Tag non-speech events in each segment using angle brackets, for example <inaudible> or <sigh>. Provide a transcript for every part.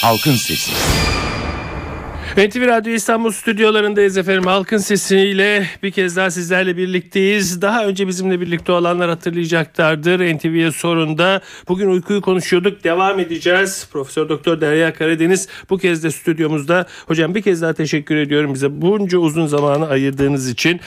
Halkın Sesi. NTV Radyo İstanbul stüdyolarındayız efendim. Halkın sesiyle bir kez daha sizlerle birlikteyiz. Daha önce bizimle birlikte olanlar hatırlayacaklardır. NTV'ye sorunda bugün uykuyu konuşuyorduk. Devam edeceğiz. Profesör Doktor Derya Karadeniz bu kez de stüdyomuzda. Hocam bir kez daha teşekkür ediyorum bize bunca uzun zamanı ayırdığınız için.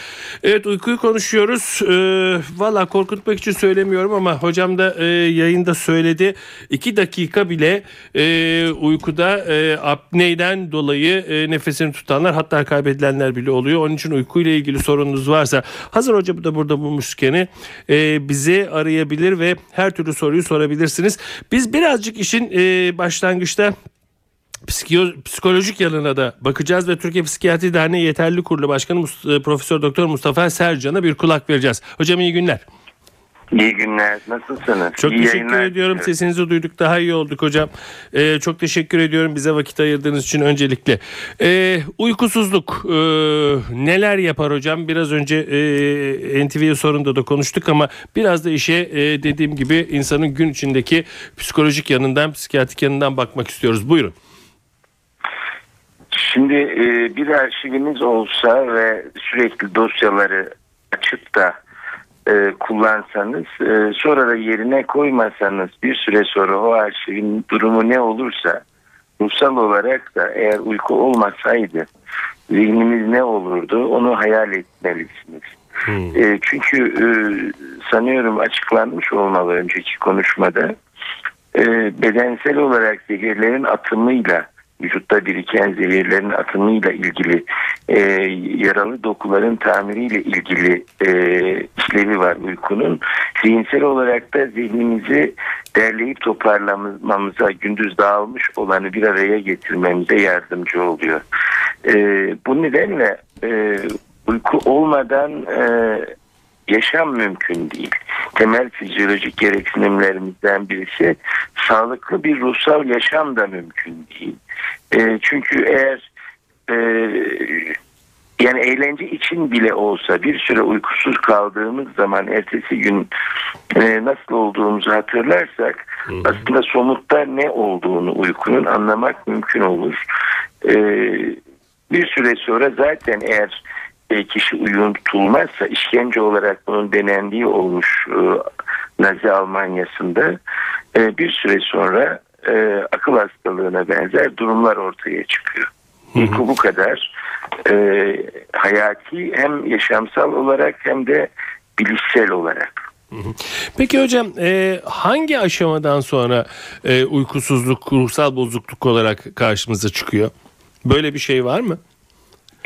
Evet uykuyu konuşuyoruz. Ee, Valla korkutmak için söylemiyorum ama hocam da e, yayında söyledi. İki dakika bile e, uykuda e, apneyden dolayı e, nefesini tutanlar hatta kaybedilenler bile oluyor. Onun için uykuyla ilgili sorununuz varsa hazır hocam da burada bulmuşken e, bizi arayabilir ve her türlü soruyu sorabilirsiniz. Biz birazcık işin e, başlangıçta psikolojik yanına da bakacağız ve Türkiye Psikiyatri Derneği Yeterli Kurulu Başkanı e, Profesör Doktor Mustafa Sercan'a bir kulak vereceğiz. Hocam iyi günler. İyi günler. Nasılsınız? Çok iyi teşekkür yayınlar. ediyorum. Sesinizi duyduk. Daha iyi olduk hocam. Ee, çok teşekkür ediyorum bize vakit ayırdığınız için öncelikle. Ee, uykusuzluk ee, neler yapar hocam? Biraz önce e, NTV sorunda da konuştuk ama biraz da işe e, dediğim gibi insanın gün içindeki psikolojik yanından, psikiyatrik yanından bakmak istiyoruz. Buyurun. Şimdi e, bir arşiviniz olsa ve sürekli dosyaları açıp da e, kullansanız e, sonra da yerine koymasanız bir süre sonra o arşivin durumu ne olursa ruhsal olarak da eğer uyku olmasaydı zihnimiz ne olurdu onu hayal etmelisiniz. Hmm. E, çünkü e, sanıyorum açıklanmış olmalı önceki konuşmada e, bedensel olarak zehirlerin atımıyla vücutta biriken zehirlerin atımıyla ilgili e, yaralı dokuların tamiriyle ilgili e, işlevi var uykunun. Zihinsel olarak da zihnimizi derleyip toparlamamıza, gündüz dağılmış olanı bir araya getirmemize yardımcı oluyor. E, bu nedenle e, uyku olmadan e, yaşam mümkün değil. Temel fizyolojik gereksinimlerimizden birisi sağlıklı bir ruhsal yaşam da mümkün değil. E, çünkü eğer e, yani eğlence için bile olsa bir süre uykusuz kaldığımız zaman ertesi gün e, nasıl olduğumuzu hatırlarsak hı hı. aslında somutta ne olduğunu uykunun anlamak mümkün olur. E, bir süre sonra zaten eğer kişi uyutulmazsa işkence olarak bunun denendiği olmuş e, Nazi Almanya'sında e, bir süre sonra e, akıl hastalığına benzer durumlar ortaya çıkıyor. Uyku bu kadar e, hayati hem yaşamsal olarak hem de bilişsel olarak. Peki hocam e, hangi aşamadan sonra e, uykusuzluk, ruhsal bozukluk olarak karşımıza çıkıyor? Böyle bir şey var mı?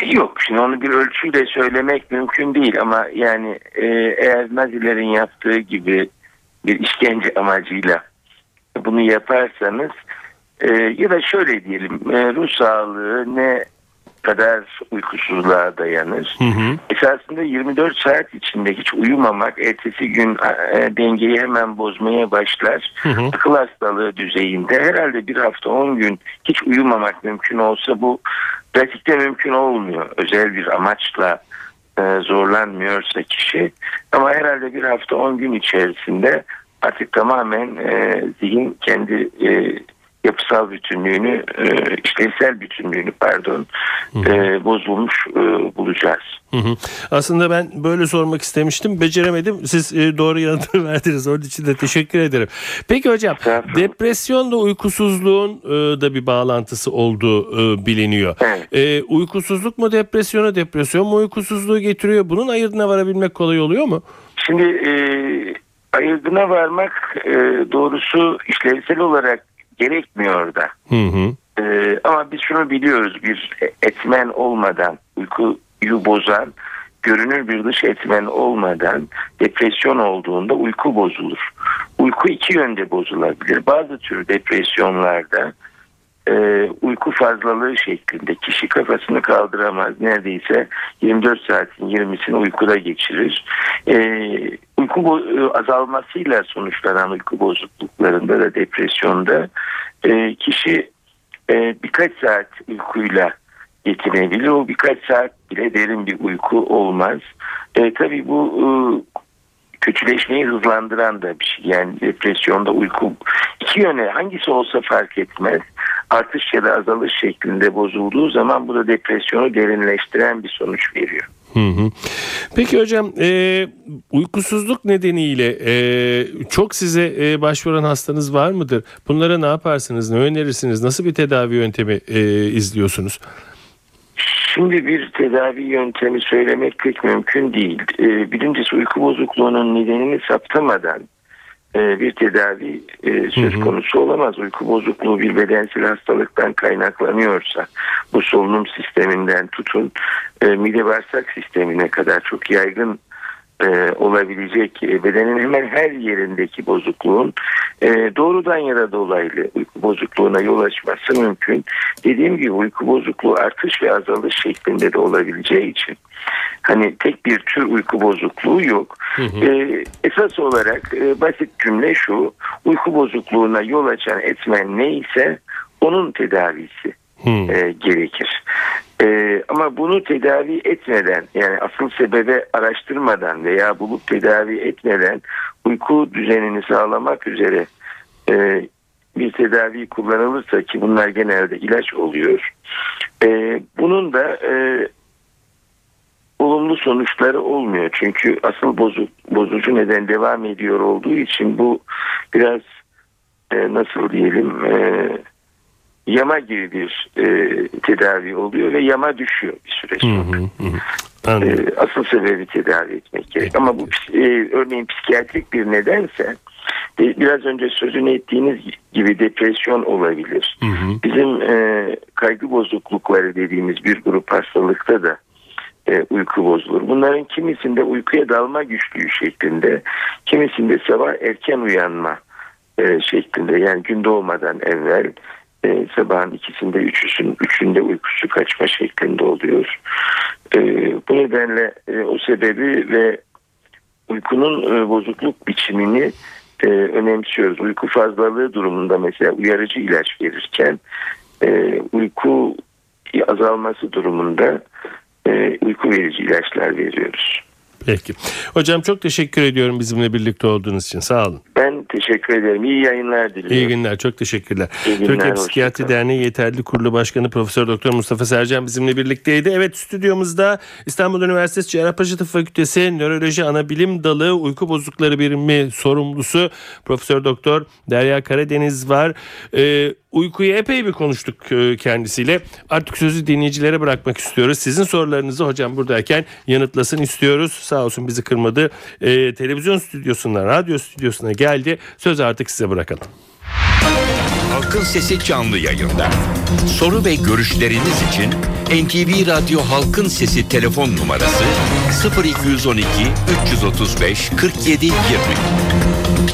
Yok şimdi onu bir ölçüyle söylemek mümkün değil ama yani e, eğer Nazilerin yaptığı gibi bir işkence amacıyla bunu yaparsanız e, ya da şöyle diyelim e, ruh sağlığı ne kadar uykusuzluğa dayanır. Hı hı. Esasında 24 saat içinde hiç uyumamak ertesi gün e, dengeyi hemen bozmaya başlar. Hı hı. Akıl hastalığı düzeyinde herhalde bir hafta 10 gün hiç uyumamak mümkün olsa bu pratikte mümkün olmuyor. Özel bir amaçla e, zorlanmıyorsa kişi ama herhalde bir hafta 10 gün içerisinde artık tamamen e, zihin kendi e, yapısal bütünlüğünü, e, işlevsel bütünlüğünü pardon e, bozulmuş e, bulacağız. Hı hı. Aslında ben böyle sormak istemiştim. Beceremedim. Siz e, doğru yanıtı <laughs> verdiniz. Onun için de teşekkür ederim. Peki hocam depresyonla uykusuzluğun e, da bir bağlantısı olduğu e, biliniyor. Evet. E, uykusuzluk mu depresyona, depresyon mu uykusuzluğu getiriyor? Bunun ayırdına varabilmek kolay oluyor mu? Şimdi e, ayırdına varmak e, doğrusu işlevsel olarak gerekmiyor da. Hı hı. Ee, ama biz şunu biliyoruz bir etmen olmadan uykuyu bozan görünür bir dış etmen olmadan depresyon olduğunda uyku bozulur. Uyku iki yönde bozulabilir. Bazı tür depresyonlarda e, uyku fazlalığı şeklinde kişi kafasını kaldıramaz. Neredeyse 24 saatin 20'sini uykuda geçirir. E, uyku azalmasıyla sonuçlanan uyku bozukluklarında da depresyonda e, kişi e, birkaç saat uykuyla yetinebilir. O birkaç saat bile derin bir uyku olmaz. E, tabii bu e, kötüleşmeyi hızlandıran da bir şey. Yani depresyonda uyku iki yöne hangisi olsa fark etmez. artış ya da azalış şeklinde bozulduğu zaman bu da depresyonu derinleştiren bir sonuç veriyor. Hı hı. Peki hocam e, uykusuzluk nedeniyle e, çok size e, başvuran hastanız var mıdır? Bunlara ne yaparsınız, ne önerirsiniz, nasıl bir tedavi yöntemi e, izliyorsunuz? Şimdi bir tedavi yöntemi söylemek pek mümkün değil. E, birincisi uyku bozukluğunun nedenini saptamadan bir tedavi e, söz konusu olamaz. Uyku bozukluğu bir bedensel hastalıktan kaynaklanıyorsa bu solunum sisteminden tutun e, mide bağırsak sistemine kadar çok yaygın e, olabilecek e, bedenin hemen her yerindeki bozukluğun e, doğrudan ya da dolaylı uyku bozukluğuna yol açması mümkün. Dediğim gibi uyku bozukluğu artış ve azalış şeklinde de olabileceği için hani tek bir tür uyku bozukluğu yok. E, esas olarak e, basit cümle şu uyku bozukluğuna yol açan etmen neyse onun tedavisi Hı. e, gerekir. E, ama bunu tedavi etmeden yani asıl sebebe araştırmadan veya bulup tedavi etmeden uyku düzenini sağlamak üzere e, bir tedavi kullanılırsa ki bunlar genelde ilaç oluyor. E, bunun da e, olumlu sonuçları olmuyor. Çünkü asıl bozu, bozucu neden devam ediyor olduğu için bu biraz e, nasıl diyelim e, yama gibi bir e, tedavi oluyor ve yama düşüyor bir süre Hı sonra. hı hı. Anladım. E, asıl sebebi tedavi etmek gerek. Ama bu e, örneğin psikiyatrik bir nedense e, biraz önce sözünü ettiğiniz gibi depresyon olabilir. Hı hı. Bizim e, kaygı bozuklukları dediğimiz bir grup hastalıkta da e, uyku bozulur. Bunların kimisinde uykuya dalma güçlüğü şeklinde, kimisinde sabah erken uyanma e, şeklinde yani gün doğmadan evvel e, sabahın ikisinde üçüsün, üçünde uykusu kaçma şeklinde oluyor. E, bu nedenle e, o sebebi ve uykunun e, bozukluk biçimini e, önemsiyoruz. Uyku fazlalığı durumunda mesela uyarıcı ilaç verirken e, uyku azalması durumunda e, uyku verici ilaçlar veriyoruz. Peki. Hocam çok teşekkür ediyorum bizimle birlikte olduğunuz için. Sağ olun. Ben teşekkür ederim. İyi yayınlar diliyorum. İyi günler. Çok teşekkürler. İyi günler, Türkiye Psikiyatri. Derneği Yeterli Kurulu Başkanı Profesör Doktor Mustafa Sercan bizimle birlikteydi. Evet stüdyomuzda İstanbul Üniversitesi Cerrahpaşa Tıp Fakültesi Nöroloji Anabilim Dalı Uyku Bozuklukları Birimi sorumlusu Profesör Doktor Derya Karadeniz var. Ee, uykuyu epey bir konuştuk e, kendisiyle. Artık sözü dinleyicilere bırakmak istiyoruz. Sizin sorularınızı hocam buradayken yanıtlasın istiyoruz. Sağ olsun bizi kırmadı. Ee, televizyon stüdyosundan, radyo stüdyosuna geldi. Sözü artık size bırakalım. Halkın Sesi canlı yayında. Soru ve görüşleriniz için NTV Radyo Halkın Sesi telefon numarası 0212 335 47 20.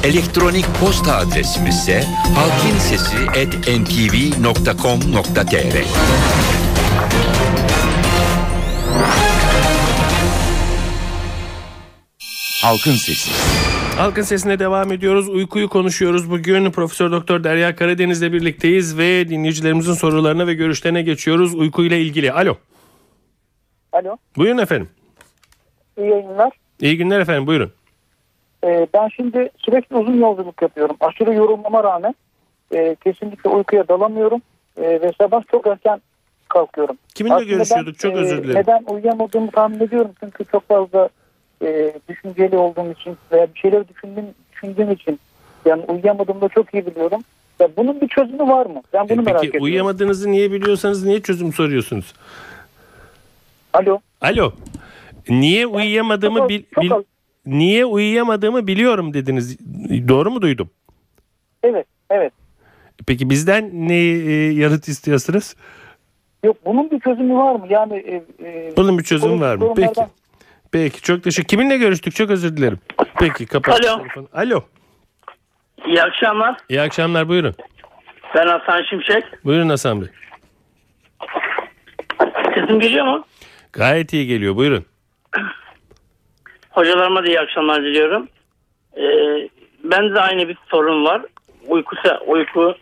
Elektronik posta adresimiz ise halkinsesi@ntv.com.tr. Halkın Sesi. Halkın sesine devam ediyoruz. Uykuyu konuşuyoruz. Bugün Profesör Doktor Derya Karadeniz'le birlikteyiz ve dinleyicilerimizin sorularına ve görüşlerine geçiyoruz uykuyla ilgili. Alo. Alo, Buyurun efendim. iyi yayınlar. İyi günler efendim. Buyurun. Ee, ben şimdi sürekli uzun yolculuk yapıyorum. Aşırı yorulmama rağmen e, kesinlikle uykuya dalamıyorum E, ve sabah çok erken kalkıyorum. Kiminle Aslında görüşüyorduk? ben, Çok e, özür dilerim. Neden uyuyamadığımı tahmin ediyorum çünkü çok fazla e, düşünceli olduğum için veya bir şeyler düşündüğüm, düşündüğüm için yani uyuyamadığımı da çok iyi biliyorum. Ya bunun bir çözümü var mı? Ben bunu E, merak Peki ediyorum. uyuyamadığınızı niye biliyorsanız niye çözüm soruyorsunuz? Alo. Alo. Niye uyuyamadığımı çok bil, çok bil- az. niye uyuyamadığımı biliyorum dediniz. Doğru mu duydum? Evet, evet. Peki bizden ne e, yanıt istiyorsunuz? Yok bunun bir çözümü var mı? Yani e, e, Bunun bir çözümü var mı? Peki. Peki çok teşekkür. Kiminle görüştük? Çok özür dilerim. Peki kapat. Alo. telefonu. Alo. İyi akşamlar. İyi akşamlar buyurun. Ben Hasan Şimşek. Buyurun Hasan Bey. Sesim geliyor mu? Gayet iyi geliyor buyurun. Hocalarıma da iyi akşamlar diliyorum. Ee, ben de aynı bir sorun var. Uyku, uyku,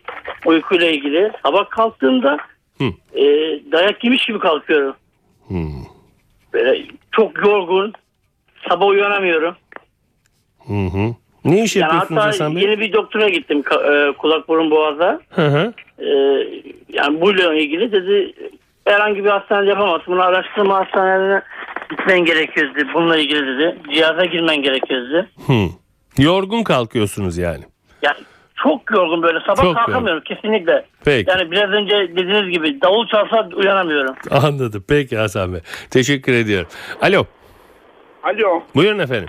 uykuyla ilgili. Sabah kalktığımda Hı. e, dayak yemiş gibi kalkıyorum. Böyle çok yorgun. Sabah uyanamıyorum. Hı hı. Ne iş Yani yapıyorsunuz hatta Hasan Bey? yeni bir doktora gittim e, kulak burun boğaza. Hı hı. E, yani buyla ilgili dedi herhangi bir hastanede yapamazsın. Bunu araştırma hastanelerine gitmen gerekiyor dedi. Bununla ilgili dedi. Cihaza girmen gerekiyor dedi. Hı. Yorgun kalkıyorsunuz yani. Yani çok yorgun böyle sabah Çok kalkamıyorum kesinlikle. Peki. Yani biraz önce dediğiniz gibi davul çalsa uyanamıyorum. <laughs> Anladım. Peki Hasan Bey. Teşekkür ediyorum. Alo. Alo, Buyurun efendim.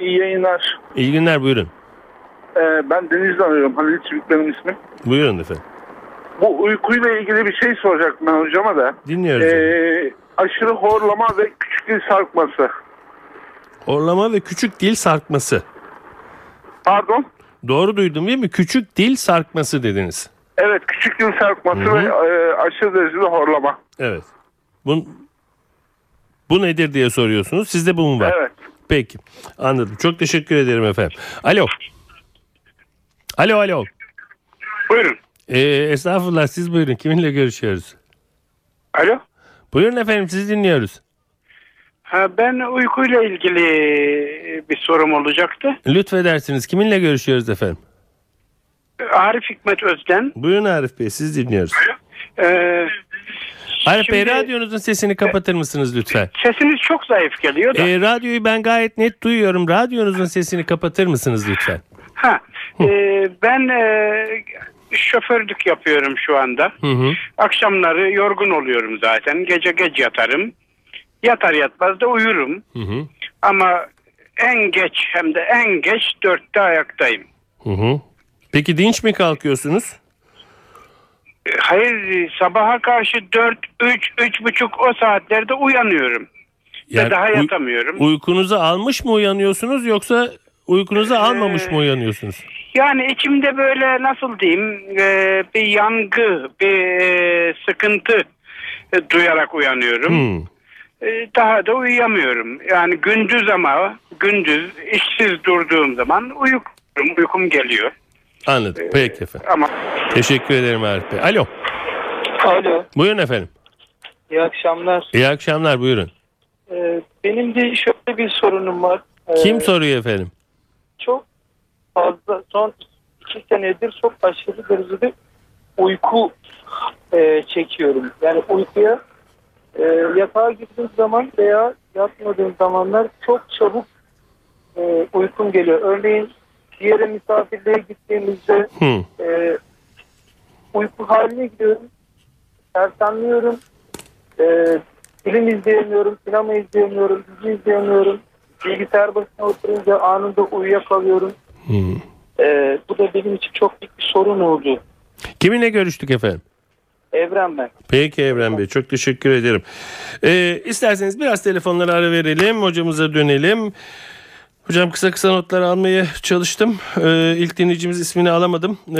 iyi yayınlar. İyi günler buyurun. Ee, ben Deniz'den arıyorum. Halil Çivik benim ismim. Buyurun efendim. Bu uykuyla ilgili bir şey soracaktım ben hocama da. Dinliyoruz. Ee, aşırı horlama ve küçük dil sarkması. Orlama ve küçük dil sarkması. Pardon? Doğru duydum değil mi? Küçük dil sarkması dediniz. Evet, küçük dil sarkması Hı hı. ve e, aşırı derecede horlama. Evet. Bu, bu nedir diye soruyorsunuz. Sizde bu mu var? Evet. Peki. Anladım. Çok teşekkür ederim efendim. Alo. Alo alo. Buyurun. Ee, estağfurullah siz buyurun. Kiminle görüşüyoruz? Alo? Buyurun efendim sizi dinliyoruz. Ha, ben uykuyla ilgili bir sorum olacaktı. Lütfedersiniz. Kiminle görüşüyoruz efendim? Arif Hikmet Özden. Buyurun Arif Bey siz dinliyoruz. Ee, Arif Bey Şimdi- radyonuzun sesini kapatır mısınız lütfen? sesiniz çok zayıf geliyor da. Ee, radyoyu ben gayet net duyuyorum. Radyonuzun sesini kapatır mısınız lütfen? Ha, e, ben e, şoförlük yapıyorum şu anda. Hı hı. Akşamları yorgun oluyorum zaten. Gece geç yatarım. Yatar yatmaz da uyurum. Hı hı. Ama en geç hem de en geç dörtte ayaktayım. Hı hı. Peki dinç mi kalkıyorsunuz? E, Hayır sabaha karşı dört, üç, üç buçuk o saatlerde uyanıyorum. Ve daha uy- yatamıyorum. uykunuzu almış mı uyanıyorsunuz yoksa uykunuzu almamış Ee, mı uyanıyorsunuz? Yani içimde böyle nasıl diyeyim e, bir yangı, bir e, sıkıntı e, duyarak uyanıyorum. Hmm. E, daha da uyuyamıyorum. Yani gündüz ama gündüz işsiz durduğum zaman uyuyorum, uykum geliyor. Anladım. Peki efendim. Ama Teşekkür ederim Arif Bey. Alo. Alo, Buyurun efendim. iyi akşamlar. İyi akşamlar buyurun. Ee, benim de şöyle bir sorunum var. Ee, Kim soruyor efendim? Çok fazla, son iki senedir çok aşırı derecede uyku e, çekiyorum. Yani uykuya e, yatağa girdiğim zaman veya yatmadığım zamanlar çok çabuk e, uykum geliyor. Örneğin bir yere misafirliğe gittiğimizde e, uyku haline gidiyorum. Sersemliyorum. E, film izleyemiyorum, sinema izleyemiyorum, dizi izleyemiyorum. Bilgisayar başına oturunca anında uyuyakalıyorum. Hı. E, bu da benim için çok büyük bir sorun oldu. Kiminle görüştük efendim? Evren ben. Peki Evren Bey çok teşekkür ederim. Ee, isterseniz biraz telefonlara ara verelim hocamıza dönelim. Hocam kısa kısa notlar almaya çalıştım. Ee, ilk dinleyicimiz ismini alamadım. Ee,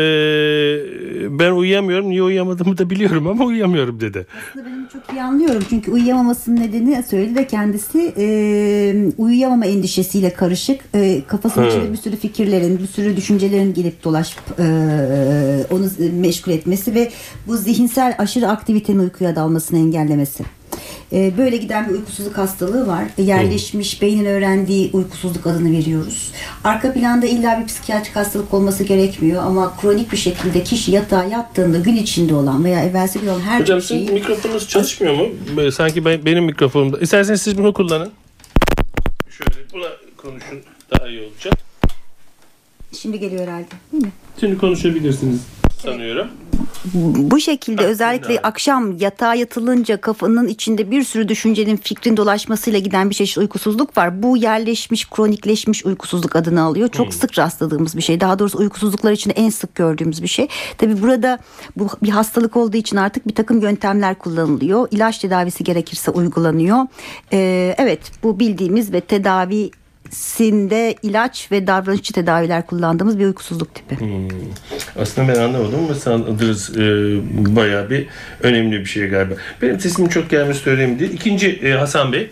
ben uyuyamıyorum. Niye uyuyamadığımı da biliyorum ama uyuyamıyorum dedi. Aslında benim çok iyi anlıyorum. Çünkü uyuyamamasının nedeni söyledi de kendisi e, uyuyamama endişesiyle karışık. E, kafasının içinde bir sürü fikirlerin bir sürü düşüncelerin gelip dolaşıp e, onu meşgul etmesi ve bu zihinsel aşırı aktivitenin uykuya dalmasını engellemesi. E, böyle giden bir uykusuzluk hastalığı var. E, yerleşmiş beynin öğrendiği uykusuzluk adını veriyoruz. Arka planda illa bir psikiyatrik hastalık olması gerekmiyor ama kronik bir şekilde kişi yatağa yattığında gün içinde olan veya evvelsi gün olan her Hocam şeyi sizin mikrofonunuz çalışmıyor mu? Böyle sanki ben, benim mikrofonumda. İsterseniz siz bunu kullanın. Şöyle buna konuşun daha iyi olacak. şimdi geliyor herhalde değil mi? Şimdi konuşabilirsiniz sanıyorum. Bu şekilde özellikle akşam yatağa yatılınca kafanın içinde bir sürü düşüncenin fikrin dolaşmasıyla giden bir çeşit uykusuzluk var. Bu yerleşmiş, kronikleşmiş uykusuzluk adını alıyor. Çok sık rastladığımız bir şey. Daha doğrusu uykusuzluklar içinde en sık gördüğümüz bir şey. Tabi burada bu bir hastalık olduğu için artık bir takım yöntemler kullanılıyor. İlaç tedavisi gerekirse uygulanıyor. Ee, evet bu bildiğimiz ve tedavi sinde ilaç ve davranışçı tedaviler kullandığımız bir uykusuzluk tipi. Aslında ben anlamadım ama sanırız e, bayağı bir önemli bir şey galiba. Benim sesimin çok gelmesi önemli değil. İkinci e, Hasan Bey.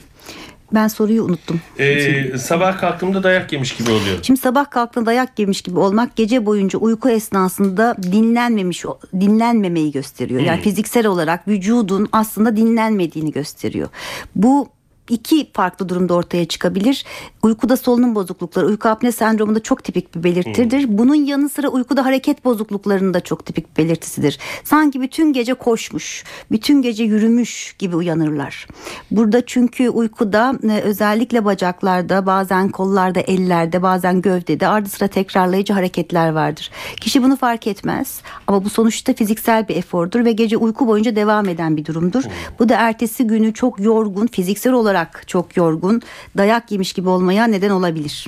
Ben soruyu unuttum. E, sabah kalktığımda dayak yemiş gibi oluyor. Şimdi sabah kalktığında dayak yemiş gibi olmak gece boyunca uyku esnasında dinlenmemiş dinlenmemeyi Hmm. gösteriyor. Yani fiziksel olarak vücudun aslında dinlenmediğini gösteriyor. Bu iki farklı durumda ortaya çıkabilir. Uykuda solunum bozuklukları, uyku apne sendromunda çok tipik bir belirtidir. Bunun yanı sıra uykuda hareket bozukluklarının da çok tipik bir belirtisidir. Sanki bütün gece koşmuş, bütün gece yürümüş gibi uyanırlar. Burada çünkü uykuda e, özellikle bacaklarda, bazen kollarda, ellerde, bazen gövdede ardı sıra tekrarlayıcı hareketler vardır. Kişi bunu fark etmez ama bu sonuçta fiziksel bir efordur ve gece uyku boyunca devam eden bir durumdur. Bu da ertesi günü çok yorgun, fiziksel olarak çok yorgun, dayak yemiş gibi olmaya neden olabilir.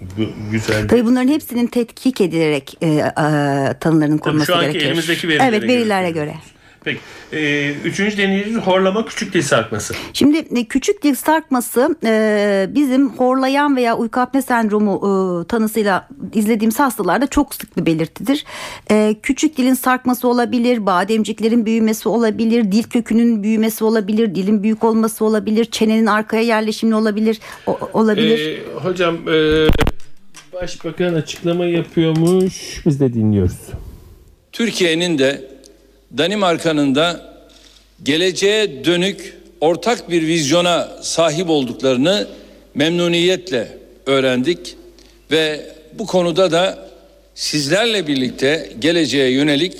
Bu güzel. Tabii bunların hepsinin tetkik edilerek e, e, tanılarının konması şu anki gerekir. elimizdeki verilere Evet verilere göre. göre. Peki. E, üçüncü deneyicimiz horlama küçük dil sarkması. Şimdi e, küçük dil sarkması e, bizim horlayan veya uyku apne sendromu e, tanısıyla izlediğimiz hastalarda çok sık bir belirtidir. E, küçük dilin sarkması olabilir, bademciklerin büyümesi olabilir, dil kökünün büyümesi olabilir, dilin büyük olması olabilir, çenenin arkaya yerleşimli olabilir, o- olabilir. E, hocam e, başbakan açıklama yapıyormuş. Biz de dinliyoruz. Türkiye'nin de Danimarka'nın da geleceğe dönük ortak bir vizyona sahip olduklarını memnuniyetle öğrendik ve bu konuda da sizlerle birlikte geleceğe yönelik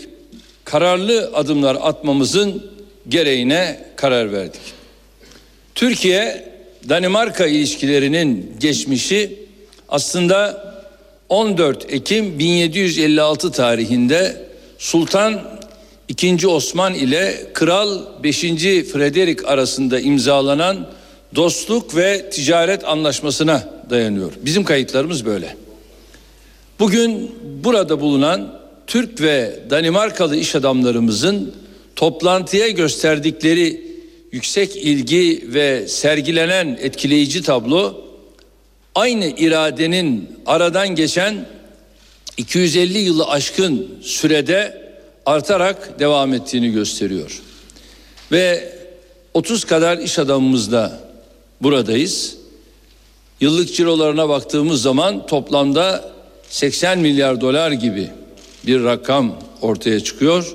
kararlı adımlar atmamızın gereğine karar verdik. Türkiye Danimarka ilişkilerinin geçmişi aslında 14 Ekim 1756 tarihinde Sultan II. Osman ile Kral 5. Frederick arasında imzalanan dostluk ve ticaret anlaşmasına dayanıyor. Bizim kayıtlarımız böyle. Bugün burada bulunan Türk ve Danimarkalı iş adamlarımızın toplantıya gösterdikleri yüksek ilgi ve sergilenen etkileyici tablo aynı iradenin aradan geçen 250 yılı aşkın sürede artarak devam ettiğini gösteriyor. Ve 30 kadar iş adamımızla buradayız. Yıllık cirolarına baktığımız zaman toplamda 80 milyar dolar gibi bir rakam ortaya çıkıyor.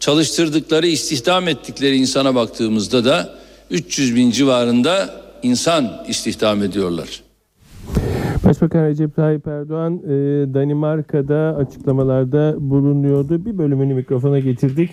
Çalıştırdıkları, istihdam ettikleri insana baktığımızda da 300 bin civarında insan istihdam ediyorlar. Başbakan Recep Tayyip Erdoğan e, Danimarka'da açıklamalarda bulunuyordu. Bir bölümünü mikrofona getirdik.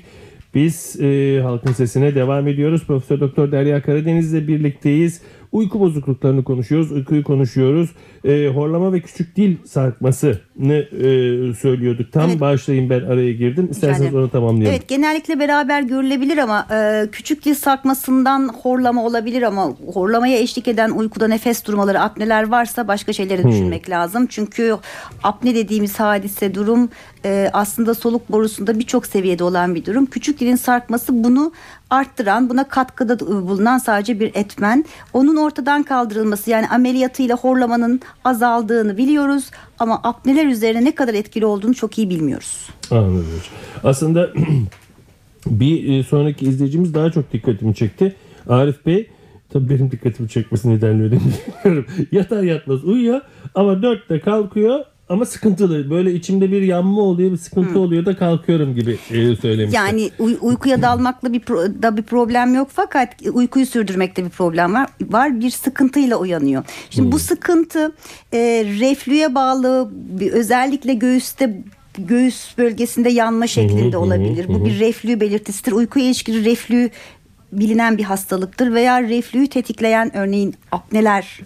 Biz e, halkın sesine devam ediyoruz. Profesör Doktor Derya Karadeniz'le birlikteyiz. Uyku bozukluklarını konuşuyoruz, uykuyu konuşuyoruz. E, horlama ve küçük dil sarkmasını e, söylüyorduk. Tam Evet. bağışlayın ben araya girdim. İsterseniz Yani- onu tamamlayalım. Evet genellikle beraber görülebilir ama e, küçük dil sarkmasından horlama olabilir ama horlamaya eşlik eden uykuda nefes durmaları apneler varsa başka şeyleri düşünmek lazım. Çünkü apne dediğimiz hadise durum e, aslında soluk borusunda birçok seviyede olan bir durum. Küçük dilin sarkması bunu arttıran buna katkıda bulunan sadece bir etmen. Onun ortadan kaldırılması yani ameliyatıyla horlamanın azaldığını biliyoruz ama apneler üzerine ne kadar etkili olduğunu çok iyi bilmiyoruz. Anladım. Aslında <clears throat> bir e, sonraki izleyicimiz daha çok dikkatimi çekti. Arif Bey tabii benim dikkatimi çekmesi neden öyle. <laughs> Yatar yatmaz uyuyor ama dörtte kalkıyor ama sıkıntılı. Böyle içimde bir yanma oluyor, bir sıkıntı oluyor da kalkıyorum gibi e, söylemişti. Yani uy- uykuya dalmakla bir pro- da bir problem yok fakat uykuyu sürdürmekte bir problem var. Var bir sıkıntıyla uyanıyor. Şimdi bu sıkıntı e, reflüye bağlı özellikle göğüste göğüs bölgesinde yanma şeklinde olabilir. Bu bir reflü belirtisidir. Uykuya ilişkin reflü bilinen bir hastalıktır veya reflüyü tetikleyen örneğin apneler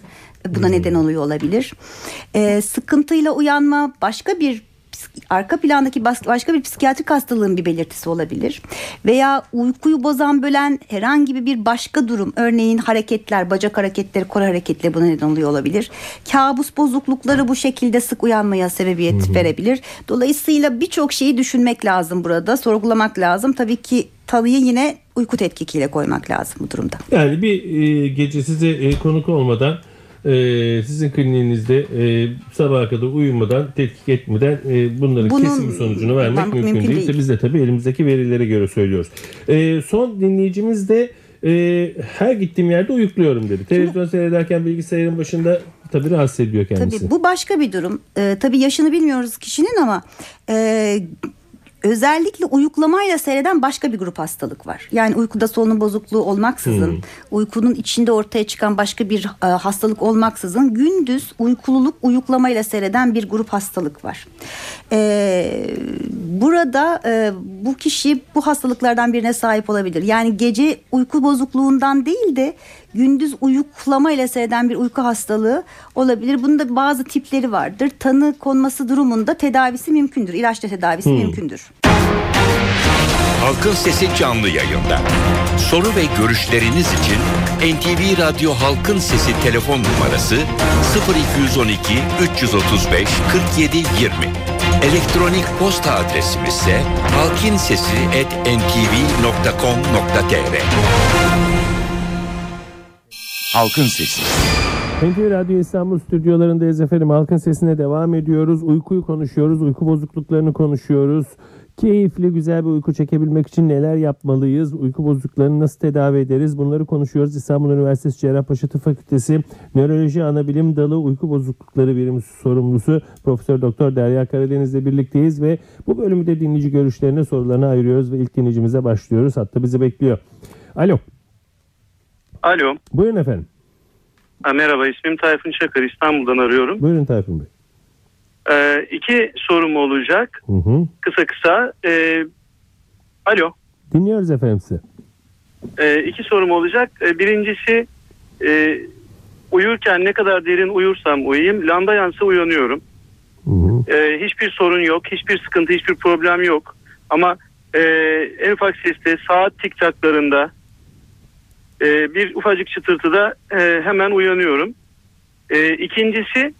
buna neden oluyor olabilir. Ee, sıkıntıyla uyanma başka bir arka plandaki başka bir psikiyatrik hastalığın bir belirtisi olabilir. Veya uykuyu bozan bölen herhangi bir başka durum örneğin hareketler, bacak hareketleri, kol hareketleri buna neden oluyor olabilir. Kabus bozuklukları bu şekilde sık uyanmaya sebebiyet verebilir. Dolayısıyla birçok şeyi düşünmek lazım burada, sorgulamak lazım. Tabii ki tanıyı yine uyku tetkikiyle koymak lazım bu durumda. Yani bir e, gece size e, konuk olmadan e, sizin kliniğinizde e, sabaha kadar uyumadan, tetkik etmeden e, bunların Bunun- kesin bir sonucunu vermek mümkün, mümkün değil. değil. Biz de tabii elimizdeki verilere göre söylüyoruz. E, son dinleyicimiz de e, her gittiğim yerde uyukluyorum dedi. Televizyon seyrederken bilgisayarın başında tabii rahatsız ediyor kendisi. Tabii bu başka bir durum. Ee, tabii yaşını bilmiyoruz kişinin ama e, özellikle uyuklamayla seyreden başka bir grup hastalık var. Yani uykuda solunum bozukluğu olmaksızın, Hmm. uykunun içinde ortaya çıkan başka bir e, hastalık olmaksızın gündüz uykululuk uyuklamayla seyreden bir grup hastalık var. E, burada e, bu kişi bu hastalıklardan birine sahip olabilir. Yani gece uyku bozukluğundan değil de gündüz uyuklama ile seyreden bir uyku hastalığı olabilir. Bunun da bazı tipleri vardır. Tanı konması durumunda tedavisi mümkündür. İlaçla tedavisi mümkündür. Halkın Sesi canlı yayında. Soru ve görüşleriniz için NTV Radyo Halkın Sesi telefon numarası 0212 335 47 20. Elektronik posta adresimiz ise halkinsesi@ntv.com.tr. Halkın Sesi. NTV Radyo İstanbul stüdyolarındayız efendim. Halkın sesine devam ediyoruz. Uykuyu konuşuyoruz. Uyku bozukluklarını konuşuyoruz. Keyifli, güzel bir uyku çekebilmek için neler yapmalıyız? Uyku bozukluklarını nasıl tedavi ederiz? Bunları konuşuyoruz. İstanbul Üniversitesi Cerrahpaşa Tıp Fakültesi Nöroloji Anabilim Dalı Uyku Bozuklukları Birimi sorumlusu Profesör Doktor Derya Karadeniz'le birlikteyiz ve bu bölümü de dinleyici görüşlerine sorularını ayırıyoruz ve ilk dinleyicimize başlıyoruz. Hatta bizi bekliyor. Alo. Alo. Buyurun efendim. Ha, merhaba ismim Tayfun Çakır İstanbul'dan arıyorum. Buyurun Tayfun Bey. Ee, iki sorum olacak Hı hı. kısa kısa. Ee, alo. Dinliyoruz efendim sizi. Ee, iki sorum olacak. Ee, birincisi e, uyurken ne kadar derin uyursam uyuyayım lamba yansa uyanıyorum. Hı hı. Ee, hiçbir sorun yok, hiçbir sıkıntı, hiçbir problem yok. Ama e, en ufak seste saat tik taklarında e, bir ufacık çıtırtıda e, hemen uyanıyorum. E, ikincisi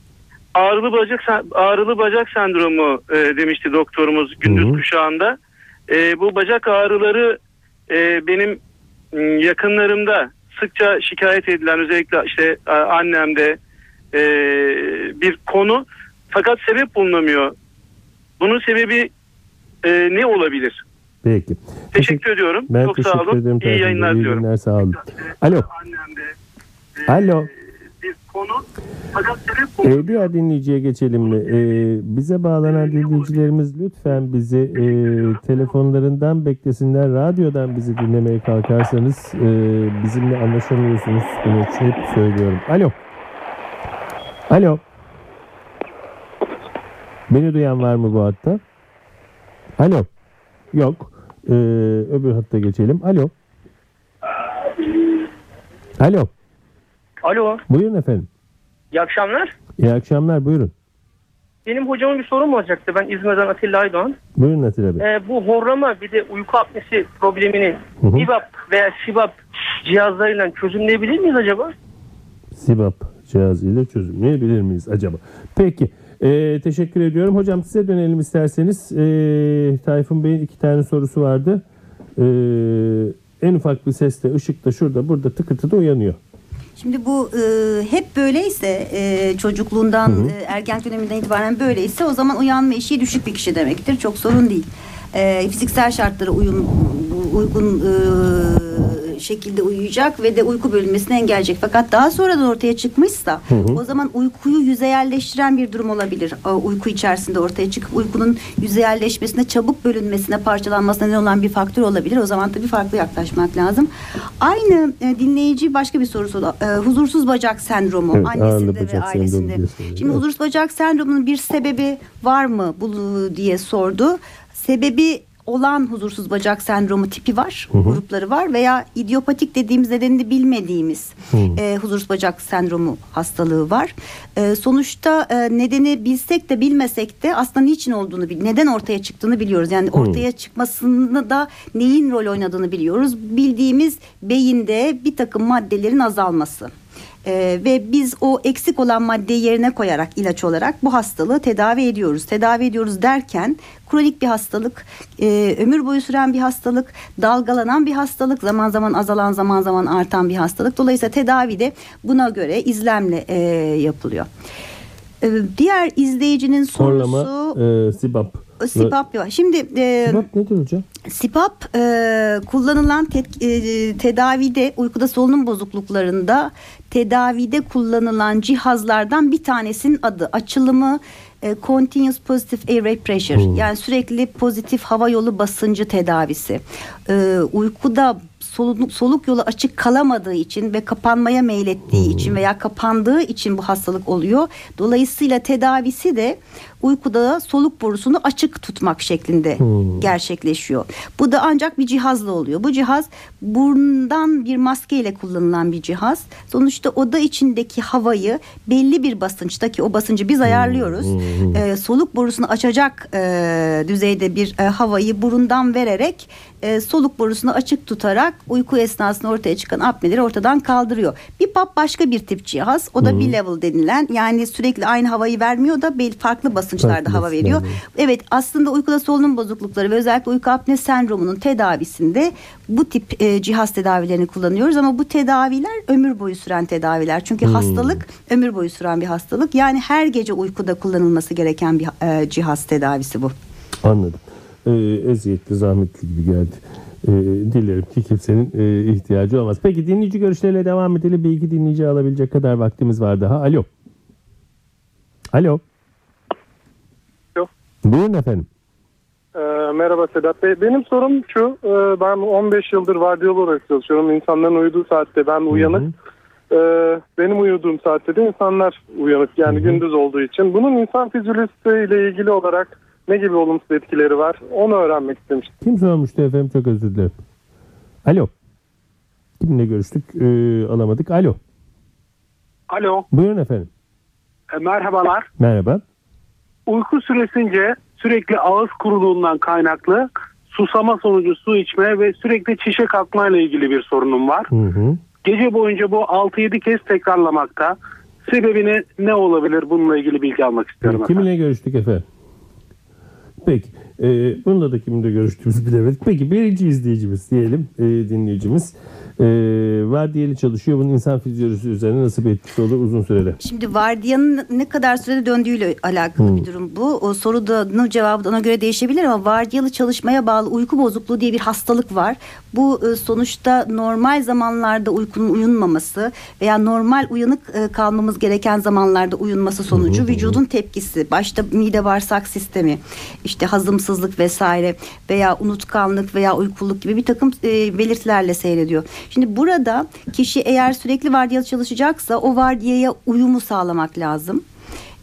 ağrılı bacak ağrılı bacak sendromu e, demişti doktorumuz gündüz kuşağında. E, bu bacak ağrıları e, benim yakınlarımda sıkça şikayet edilen özellikle işte annemde e, bir konu fakat sebep bulunamıyor. Bunun sebebi e, ne olabilir? Peki. Teşekkür ediyorum. Ben Çok teşekkür sağ olun. ederim. İyi Bey. yayınlar İyi diliyorum. günler, sağ olun. Alo. E, Alo. Ee, diğer dinleyiciye geçelim mi? Ee, bize bağlanan dinleyicilerimiz lütfen bizi e, telefonlarından beklesinler. Radyodan bizi dinlemeye kalkarsanız e, bizimle anlaşamıyorsunuz. Bunu hep söylüyorum. Alo. Alo. Beni duyan var mı bu hatta? Alo. Yok. Ee, öbür hatta geçelim. Alo. Alo. Alo, Buyurun efendim. iyi akşamlar. İyi akşamlar. Buyurun. Benim hocama bir sorum olacaktı. Ben İzmir'den Atilla Aydoğan. Buyurun Atilla Bey. Ee, bu horlama bir de uyku apnesi problemini Hı veya SIBAP cihazlarıyla çözümleyebilir miyiz acaba? Sibap cihazıyla çözümleyebilir miyiz acaba? Peki. E, teşekkür ediyorum. Hocam size dönelim isterseniz. E, Tayfun Bey'in iki tane sorusu vardı. E, en ufak bir sesle, ışıkta, şurada, burada tıkırtıda uyanıyor. Şimdi bu e, hep böyleyse e, çocukluğundan e, ergen döneminden itibaren böyleyse o zaman uyanma eşiği düşük bir kişi demektir. Çok sorun değil. E, fiziksel şartlara uyum uygun e, şekilde uyuyacak ve de uyku bölünmesini engelleyecek. Fakat daha sonradan ortaya çıkmışsa o zaman uykuyu yüzeyelleştiren bir durum olabilir. Uyku içerisinde ortaya çıkıp uykunun yüzeyelleşmesine, çabuk bölünmesine, parçalanmasına neden olan bir faktör olabilir. O zaman tabii farklı yaklaşmak lazım. Aynı e, dinleyici başka bir sorusu da e, huzursuz bacak sendromu Evet, annesinde ve ailesinde. Şimdi Evet. huzursuz bacak sendromunun bir sebebi var mı bu diye sordu. Sebebi olan huzursuz bacak sendromu tipi var, grupları var veya idiopatik dediğimiz nedenini bilmediğimiz e, huzursuz bacak sendromu hastalığı var. E, sonuçta e, nedeni bilsek de bilmesek de aslında niçin olduğunu, neden ortaya çıktığını biliyoruz. Yani ortaya çıkmasında da neyin rol oynadığını biliyoruz. Bildiğimiz beyinde bir takım maddelerin azalması. Ee, ve biz o eksik olan maddeyi yerine koyarak ilaç olarak bu hastalığı tedavi ediyoruz. Tedavi ediyoruz derken kronik bir hastalık, e, ömür boyu süren bir hastalık, dalgalanan bir hastalık, zaman zaman azalan zaman zaman artan bir hastalık. Dolayısıyla tedavi de buna göre izlemle e, yapılıyor. Ee, diğer izleyicinin sorusu Horlama, e, sibap. SIPAP var. Şimdi e, Sibap nedir hocam? SIPAP e, kullanılan tet- e, tedavide uykuda solunum bozukluklarında tedavide kullanılan cihazlardan bir tanesinin adı açılımı e, continuous positive airway pressure yani sürekli pozitif hava yolu basıncı tedavisi. E, uykuda soluk, soluk yolu açık kalamadığı için ve kapanmaya meylettiği için veya kapandığı için bu hastalık oluyor. Dolayısıyla tedavisi de uykuda soluk borusunu açık tutmak şeklinde gerçekleşiyor. Bu da ancak bir cihazla oluyor. Bu cihaz burundan bir maskeyle kullanılan bir cihaz. Sonuçta oda içindeki havayı belli bir basınçtaki o basıncı biz ayarlıyoruz. Ee, soluk borusunu açacak e, düzeyde bir e, havayı burundan vererek e, soluk borusunu açık tutarak uyku esnasında ortaya çıkan apneleri ortadan kaldırıyor. Bir PAP başka bir tip cihaz. O da bir level denilen yani sürekli aynı havayı vermiyor da belli farklı basınçlarda hava veriyor. Evet aslında uykuda solunum bozuklukları ve özellikle uyku apne sendromunun tedavisinde bu tip e, cihaz tedavilerini kullanıyoruz ama bu tedaviler ömür boyu süren tedaviler. Çünkü hastalık ömür boyu süren bir hastalık. Yani her gece uykuda kullanılması gereken bir e, cihaz tedavisi bu. Anladım. Ee, eziyetli, zahmetli gibi geldi. Ee, dilerim ki kimsenin e, ihtiyacı olmaz. Peki dinleyici görüşleriyle devam edelim. Bir iki dinleyici alabilecek kadar vaktimiz var daha. Alo. Alo. Buyurun efendim. Ee, merhaba Sedat Bey. Benim sorum şu. e, ben 15 yıldır vardiyalı olarak çalışıyorum. İnsanların uyuduğu saatte ben uyanık. Ee, benim uyuduğum saatte de insanlar uyanık. Yani gündüz olduğu için. Bunun insan fizyolojisi ile ilgili olarak ne gibi olumsuz etkileri var? Onu öğrenmek istemiştim. Kim sormuştu efendim? Çok özür dilerim. Alo. Kiminle görüştük? Ee, alamadık. Alo. Alo. Buyurun efendim. E, merhabalar. Merhaba. Uyku süresince sürekli ağız kuruluğundan kaynaklı susama sonucu su içme ve sürekli çişe kalkmayla ilgili bir sorunum var. Hı hı. Gece boyunca bu 6-7 kez tekrarlamakta. Sebebi ne, olabilir? Bununla ilgili bilgi almak istiyorum. efendim. Kiminle görüştük efendim? Peki. E, bununla da kiminle görüştüğümüzü bilemedik. Peki birinci izleyicimiz diyelim. e, dinleyicimiz. E, vardiyeli çalışıyor. Bunun insan fizyolojisi üzerine nasıl bir etkisi olur uzun sürede? Şimdi vardiyanın ne kadar sürede döndüğüyle alakalı bir durum bu. O sorudanın cevabı da ona göre değişebilir ama vardiyalı çalışmaya bağlı uyku bozukluğu diye bir hastalık var. Bu e, sonuçta normal zamanlarda uykunun uyunmaması veya normal uyanık e, kalmamız gereken zamanlarda uyunması sonucu vücudun tepkisi. Başta mide bağırsak sistemi, işte hazımsızlık vesaire veya unutkanlık veya uykuluk gibi bir takım e, belirtilerle seyrediyor. Şimdi burada kişi eğer sürekli vardiyalı çalışacaksa o vardiyaya uyumu sağlamak lazım.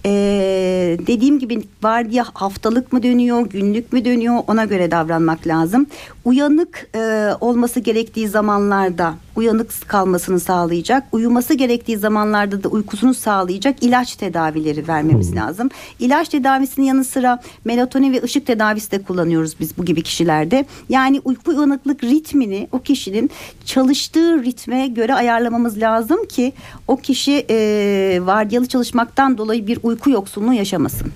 Ee, dediğim gibi vardiya haftalık mı dönüyor, günlük mü dönüyor ona göre davranmak lazım. Uyanık e, olması gerektiği zamanlarda uyanık kalmasını sağlayacak, uyuması gerektiği zamanlarda da uykusunu sağlayacak ilaç tedavileri vermemiz lazım. İlaç tedavisinin yanı sıra melatonin ve ışık tedavisi de kullanıyoruz biz bu gibi kişilerde. Yani uyku uyanıklık ritmini o kişinin çalıştığı ritme göre ayarlamamız lazım ki o kişi e, vardiyalı çalışmaktan dolayı bir uyku yoksunluğu yaşamasın.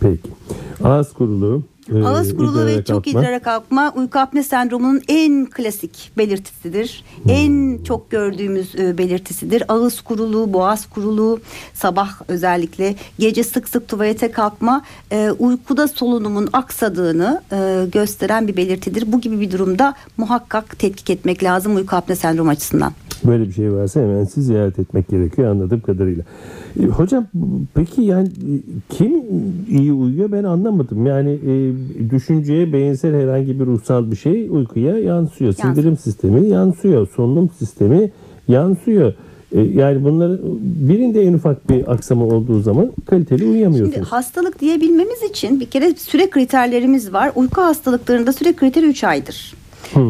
Peki. Ağız kuruluğu. E, Ağız kuruluğu ve çok kalkma. idrara kalkma uyku apne sendromunun en klasik belirtisidir. En çok gördüğümüz e, belirtisidir. Ağız kuruluğu, boğaz kuruluğu, sabah özellikle gece sık sık tuvalete kalkma e, uykuda solunumun aksadığını e, gösteren bir belirtidir. Bu gibi bir durumda muhakkak tetkik etmek lazım uyku apne sendromu açısından. Böyle bir şey varsa hemen sizi ziyaret etmek gerekiyor anladığım kadarıyla. Hocam peki yani kim iyi uyuyor ben anlamadım. Yani e, düşünceye beyinsel herhangi bir ruhsal bir şey uykuya yansıyor. Sindirim sistemi yansıyor. Solunum sistemi yansıyor. E, yani bunların birinde en ufak bir aksama olduğu zaman kaliteli uyuyamıyorsunuz. Şimdi hastalık diyebilmemiz için bir kere süre kriterlerimiz var. Uyku hastalıklarında süre kriteri 3 aydır.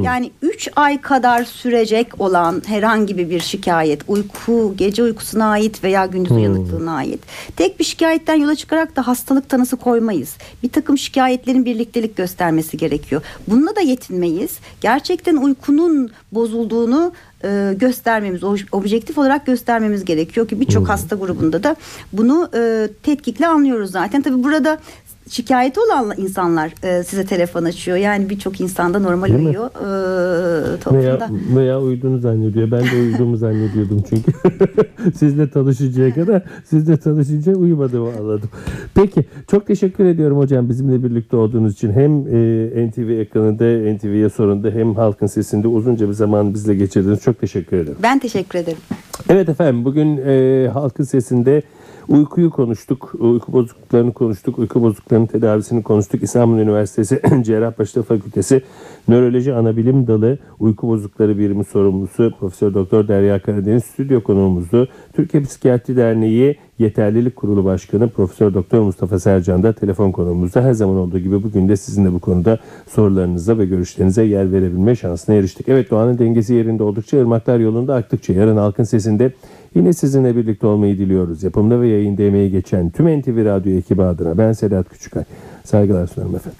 Yani 3 ay kadar sürecek olan herhangi bir şikayet uyku gece uykusuna ait veya gündüz uyanıklığına ait tek bir şikayetten yola çıkarak da hastalık tanısı koymayız. Bir takım şikayetlerin birliktelik göstermesi gerekiyor. Bununla da yetinmeyiz. Gerçekten uykunun bozulduğunu e, göstermemiz, objektif olarak göstermemiz gerekiyor ki birçok hasta grubunda da bunu e, tetkikle anlıyoruz zaten. Tabii burada şikayeti olan insanlar e, size telefon açıyor. Yani birçok insanda normal Değil mi? uyuyor e, Veya, veya uyuduğunu zannediyor. Ben de uyuduğumu zannediyordum çünkü. <laughs> Sizle tanışıncaya kadar sizle tanışınca uyumadığımı anladım. Peki çok teşekkür ediyorum hocam bizimle birlikte olduğunuz için. Hem e, NTV ekranında NTV'ye sorunda hem halkın sesinde uzunca bir zaman bizle geçirdiniz. Çok teşekkür ederim. Ben teşekkür ederim. Evet efendim bugün e, halkın sesinde Uykuyu konuştuk, uyku bozukluklarını konuştuk, uyku bozukluklarının tedavisini konuştuk. İstanbul Üniversitesi <clears throat> Cerrahpaşa Fakültesi Nöroloji Anabilim Dalı Uyku Bozuklukları Birimi sorumlusu Profesör Doktor Derya Karadeniz stüdyo konuğumuzdu. Türkiye Psikiyatri Derneği Yeterlilik Kurulu Başkanı Profesör Doktor Mustafa Sercan da telefon konuğumuzda. Her zaman olduğu gibi bugün de sizin de bu konuda sorularınıza ve görüşlerinize yer verebilme şansına eriştik. Evet doğanın dengesi yerinde oldukça ırmaklar yolunda aktıkça yarın halkın sesinde yine sizinle birlikte olmayı diliyoruz. Yapımda ve yayında emeği geçen tüm NTV Radyo ekibi adına ben Sedat Küçükay. Saygılar sunarım efendim.